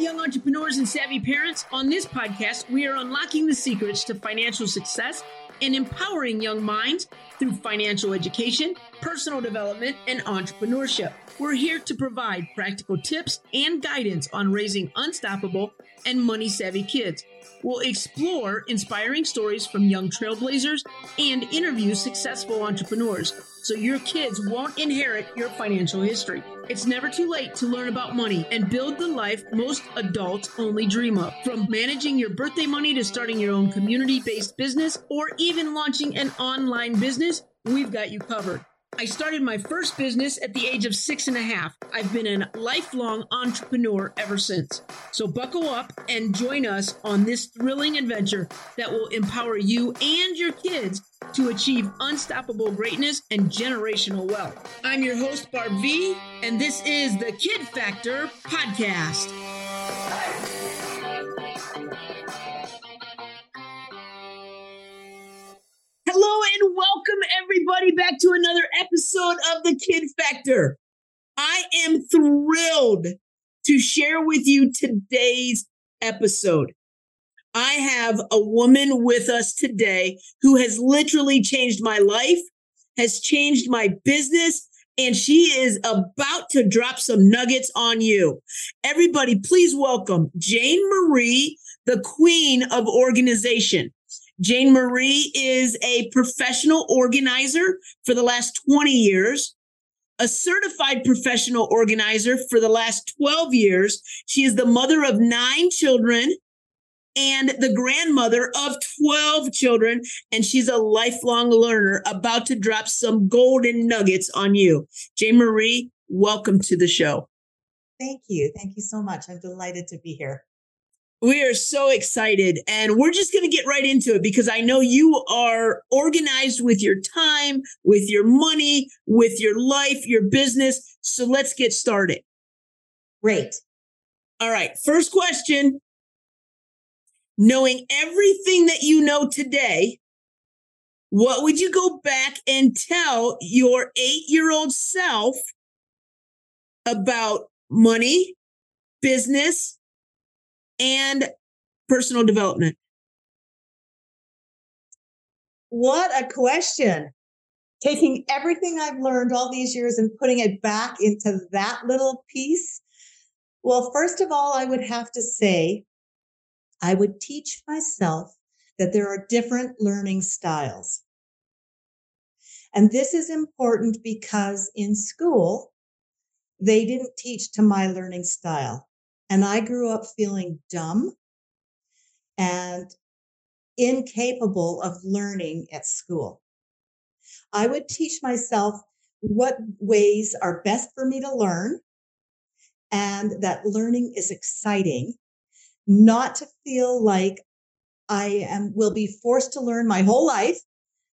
young entrepreneurs and savvy parents. On this podcast, we are unlocking the secrets to financial success and empowering young minds through financial education, personal development, and entrepreneurship. We're here to provide practical tips and guidance on raising unstoppable and money savvy kids. We'll explore inspiring stories from young trailblazers and interview successful entrepreneurs so your kids won't inherit your financial history. It's never too late to learn about money and build the life most adults only dream of. From managing your birthday money to starting your own community based business or even launching an online business, we've got you covered. I started my first business at the age of six and a half. I've been a lifelong entrepreneur ever since. So buckle up and join us on this thrilling adventure that will empower you and your kids to achieve unstoppable greatness and generational wealth. I'm your host, Barb V, and this is the Kid Factor Podcast. Everybody back to another episode of the Kid Factor. I am thrilled to share with you today's episode. I have a woman with us today who has literally changed my life, has changed my business, and she is about to drop some nuggets on you. Everybody, please welcome Jane Marie, the queen of organization. Jane Marie is a professional organizer for the last 20 years, a certified professional organizer for the last 12 years. She is the mother of nine children and the grandmother of 12 children. And she's a lifelong learner about to drop some golden nuggets on you. Jane Marie, welcome to the show. Thank you. Thank you so much. I'm delighted to be here. We are so excited and we're just going to get right into it because I know you are organized with your time, with your money, with your life, your business. So let's get started. Great. All right. First question. Knowing everything that you know today, what would you go back and tell your eight year old self about money, business, and personal development? What a question. Taking everything I've learned all these years and putting it back into that little piece. Well, first of all, I would have to say, I would teach myself that there are different learning styles. And this is important because in school, they didn't teach to my learning style. And I grew up feeling dumb and incapable of learning at school. I would teach myself what ways are best for me to learn and that learning is exciting, not to feel like I am will be forced to learn my whole life,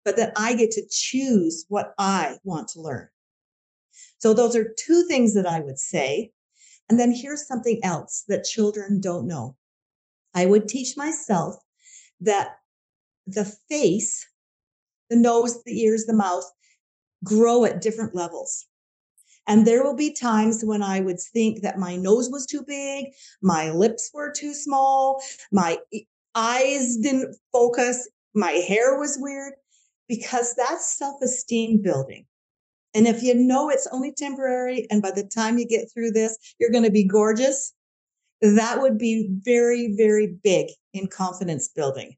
but that I get to choose what I want to learn. So those are two things that I would say. And then here's something else that children don't know. I would teach myself that the face, the nose, the ears, the mouth grow at different levels. And there will be times when I would think that my nose was too big, my lips were too small, my eyes didn't focus, my hair was weird, because that's self esteem building. And if you know it's only temporary, and by the time you get through this, you're going to be gorgeous, that would be very, very big in confidence building.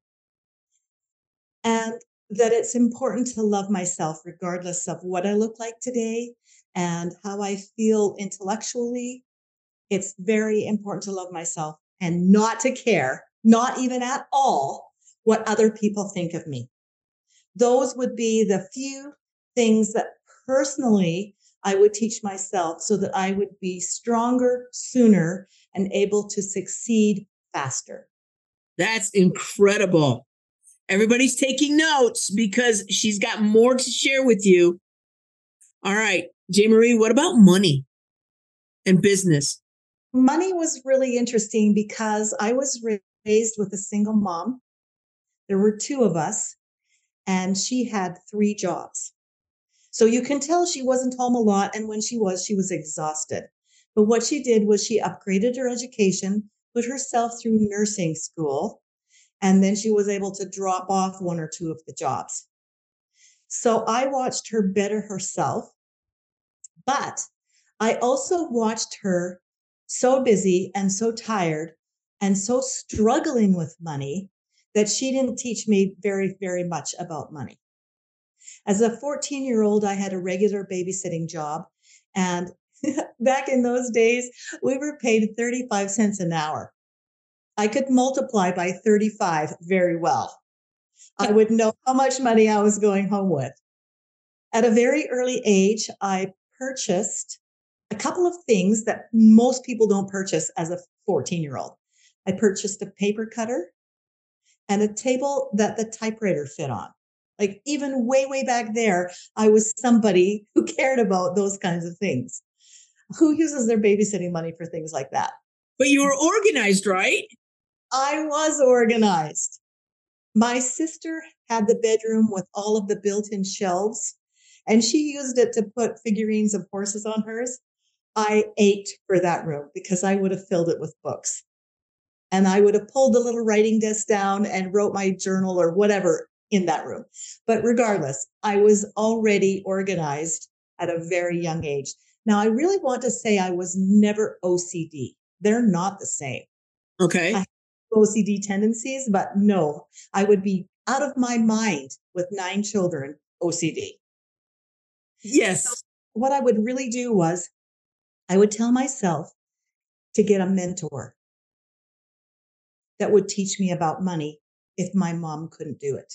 And that it's important to love myself regardless of what I look like today and how I feel intellectually. It's very important to love myself and not to care, not even at all, what other people think of me. Those would be the few things that personally I would teach myself so that I would be stronger sooner and able to succeed faster. That's incredible. Everybody's taking notes because she's got more to share with you. All right, Jane Marie, what about money and business? Money was really interesting because I was raised with a single mom. There were two of us, and she had three jobs. So you can tell she wasn't home a lot. And when she was, she was exhausted. But what she did was she upgraded her education put herself through nursing school, and then she was able to drop off one or two of the jobs. So I watched her better herself, but I also watched her so busy and so tired and so struggling with money that she didn't teach me very, very much about money. As a 14 year old, I had a regular babysitting job. And back in those days, we were paid 35 cents an hour. I could multiply by 35 very well. I would know how much money I was going home with. At a very early age, I purchased a couple of things that most people don't purchase as a 14 year old. I purchased a paper cutter and a table that the typewriter fit on. Like even way, way back there, I was somebody who cared about those kinds of things. Who uses their babysitting money for things like that? But you were organized, right? I was organized. My sister had the bedroom with all of the built in shelves, and she used it to put figurines of horses on hers. I ached for that room because I would have filled it with books. And I would have pulled the little writing desk down and wrote my journal or whatever in that room. But regardless, I was already organized at a very young age. Now, I really want to say I was never OCD. They're not the same. Okay. OCD tendencies, but no, I would be out of my mind with nine children OCD. Yes. So what I would really do was I would tell myself to get a mentor that would teach me about money if my mom couldn't do it.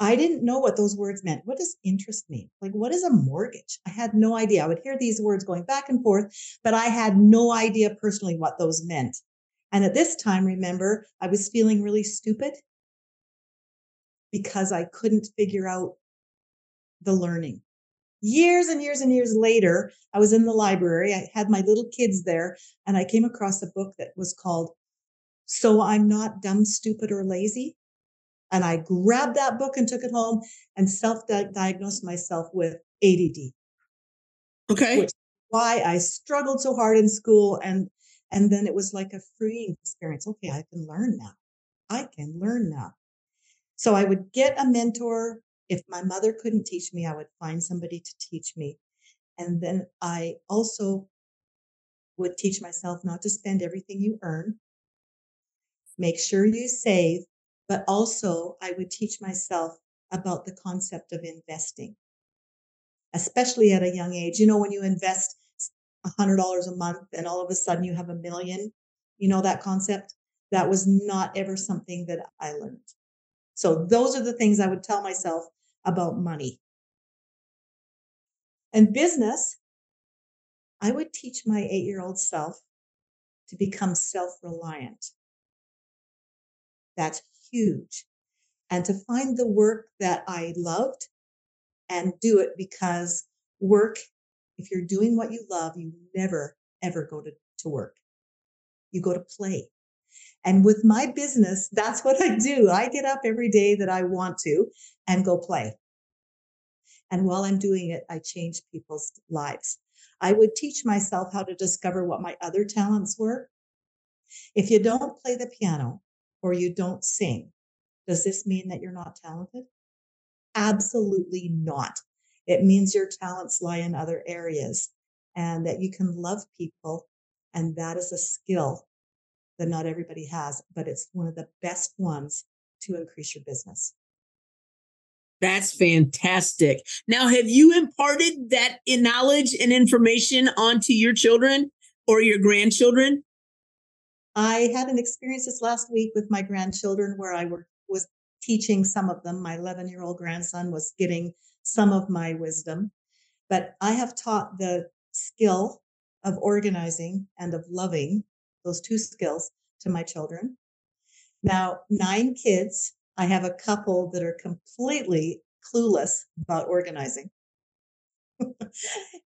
I didn't know what those words meant. What does interest mean? Like, what is a mortgage? I had no idea. I would hear these words going back and forth, but I had no idea personally what those meant. And at this time, remember, I was feeling really stupid because I couldn't figure out the learning. Years and years and years later, I was in the library. I had my little kids there, and I came across a book that was called So I'm Not Dumb, Stupid, or Lazy and I grabbed that book and took it home and self diagnosed myself with ADD. Okay. Which why I struggled so hard in school. And, and then it was like a freeing experience. Okay. I can learn now. I can learn now. So I would get a mentor. If my mother couldn't teach me, I would find somebody to teach me. And then I also would teach myself not to spend everything you earn. Make sure you save but also I would teach myself about the concept of investing, especially at a young age. You know, when you invest $100 a month and all of a sudden you have a million, you know that concept? That was not ever something that I learned. So those are the things I would tell myself about money. And business, I would teach my eight year old self to become self reliant. That's huge. And to find the work that I loved and do it because work, if you're doing what you love, you never, ever go to, to work. You go to play. And with my business, that's what I do. I get up every day that I want to and go play. And while I'm doing it, I change people's lives. I would teach myself how to discover what my other talents were. If you don't play the piano, or you don't sing, does this mean that you're not talented? Absolutely not. It means your talents lie in other areas and that you can love people. And that is a skill that not everybody has, but it's one of the best ones to increase your business. That's fantastic. Now, have you imparted that knowledge and information onto your children or your grandchildren? I had an experience this last week with my grandchildren where I were, was teaching some of them. My 11 year old grandson was getting some of my wisdom, but I have taught the skill of organizing and of loving, those two skills, to my children. Now, nine kids. I have a couple that are completely clueless about organizing.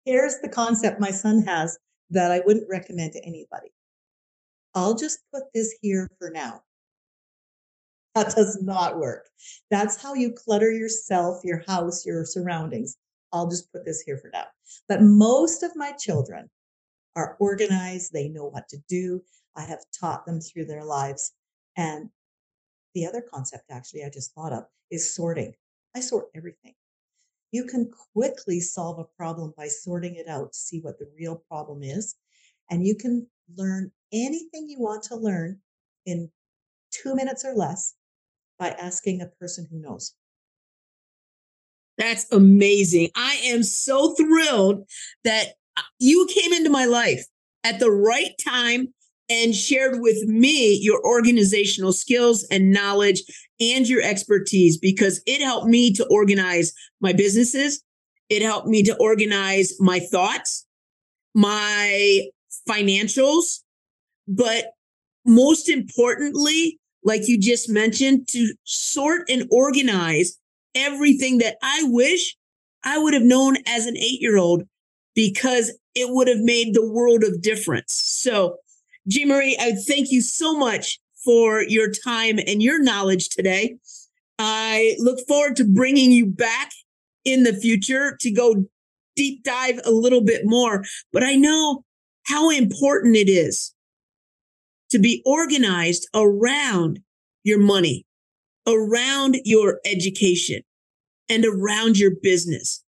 Here's the concept my son has that I wouldn't recommend to anybody. I'll just put this here for now. That does not work. That's how you clutter yourself, your house, your surroundings. I'll just put this here for now. But most of my children are organized, they know what to do. I have taught them through their lives. And the other concept, actually, I just thought of is sorting. I sort everything. You can quickly solve a problem by sorting it out to see what the real problem is. And you can learn anything you want to learn in two minutes or less by asking a person who knows. That's amazing. I am so thrilled that uh, you came into my life at the right time and shared with me your organizational skills and knowledge and your expertise because it helped me to organize my businesses. It helped me to organize my thoughts, my financials, but most importantly, like you just mentioned, to sort and organize everything that I wish I would have known as an eight year old because it would have made the world of difference. So, Jean Marie, I thank you so much for your time and your knowledge today. I look forward to bringing you back in the future to go deep dive a little bit more. But I know how important it is to be organized around your money, around your education, and around your business.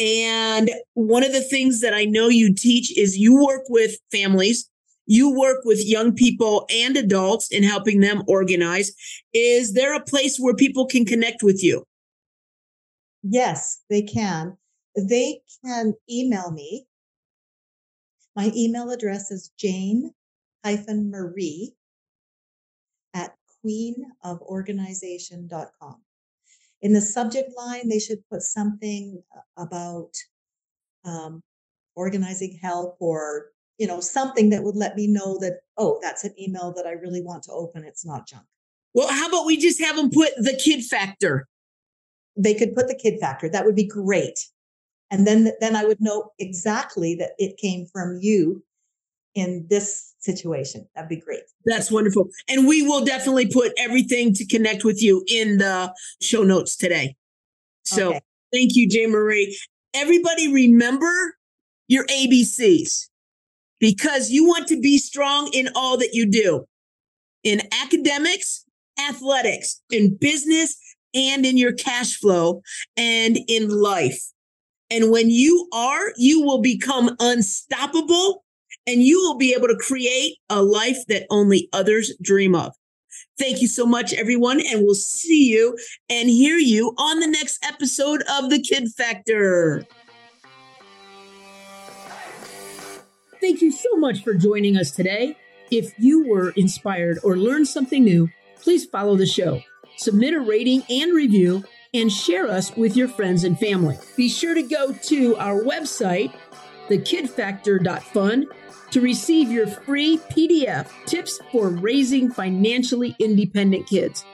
And one of the things that I know you teach is you work with families, you work with young people and adults in helping them organize. Is there a place where people can connect with you? Yes, they can. They can email me. My email address is jane hyphen marie at queenoforganization.com. In the subject line, they should put something about um, organizing help or you know something that would let me know that oh that's an email that i really want to open it's not junk. Well how about we just have them put the kid factor? They could put the kid factor that would be great. And then then i would know exactly that it came from you in this situation. That'd be great. That's wonderful. And we will definitely put everything to connect with you in the show notes today. So okay. thank you, Jane Marie. Everybody remember your ABCs because you want to be strong in all that you do in academics, athletics, in business, and in your cash flow and in life. And when you are, you will become unstoppable and you will be able to create a life that only others dream of. Thank you so much, everyone, and we'll see you and hear you on the next episode of The Kid Factor. Thank you so much for joining us today. If you were inspired or learned something new, please follow the show, submit a rating and review, and share us with your friends and family. Be sure to go to our website, thekidfactor.fun to receive your free PDF tips for raising financially independent kids.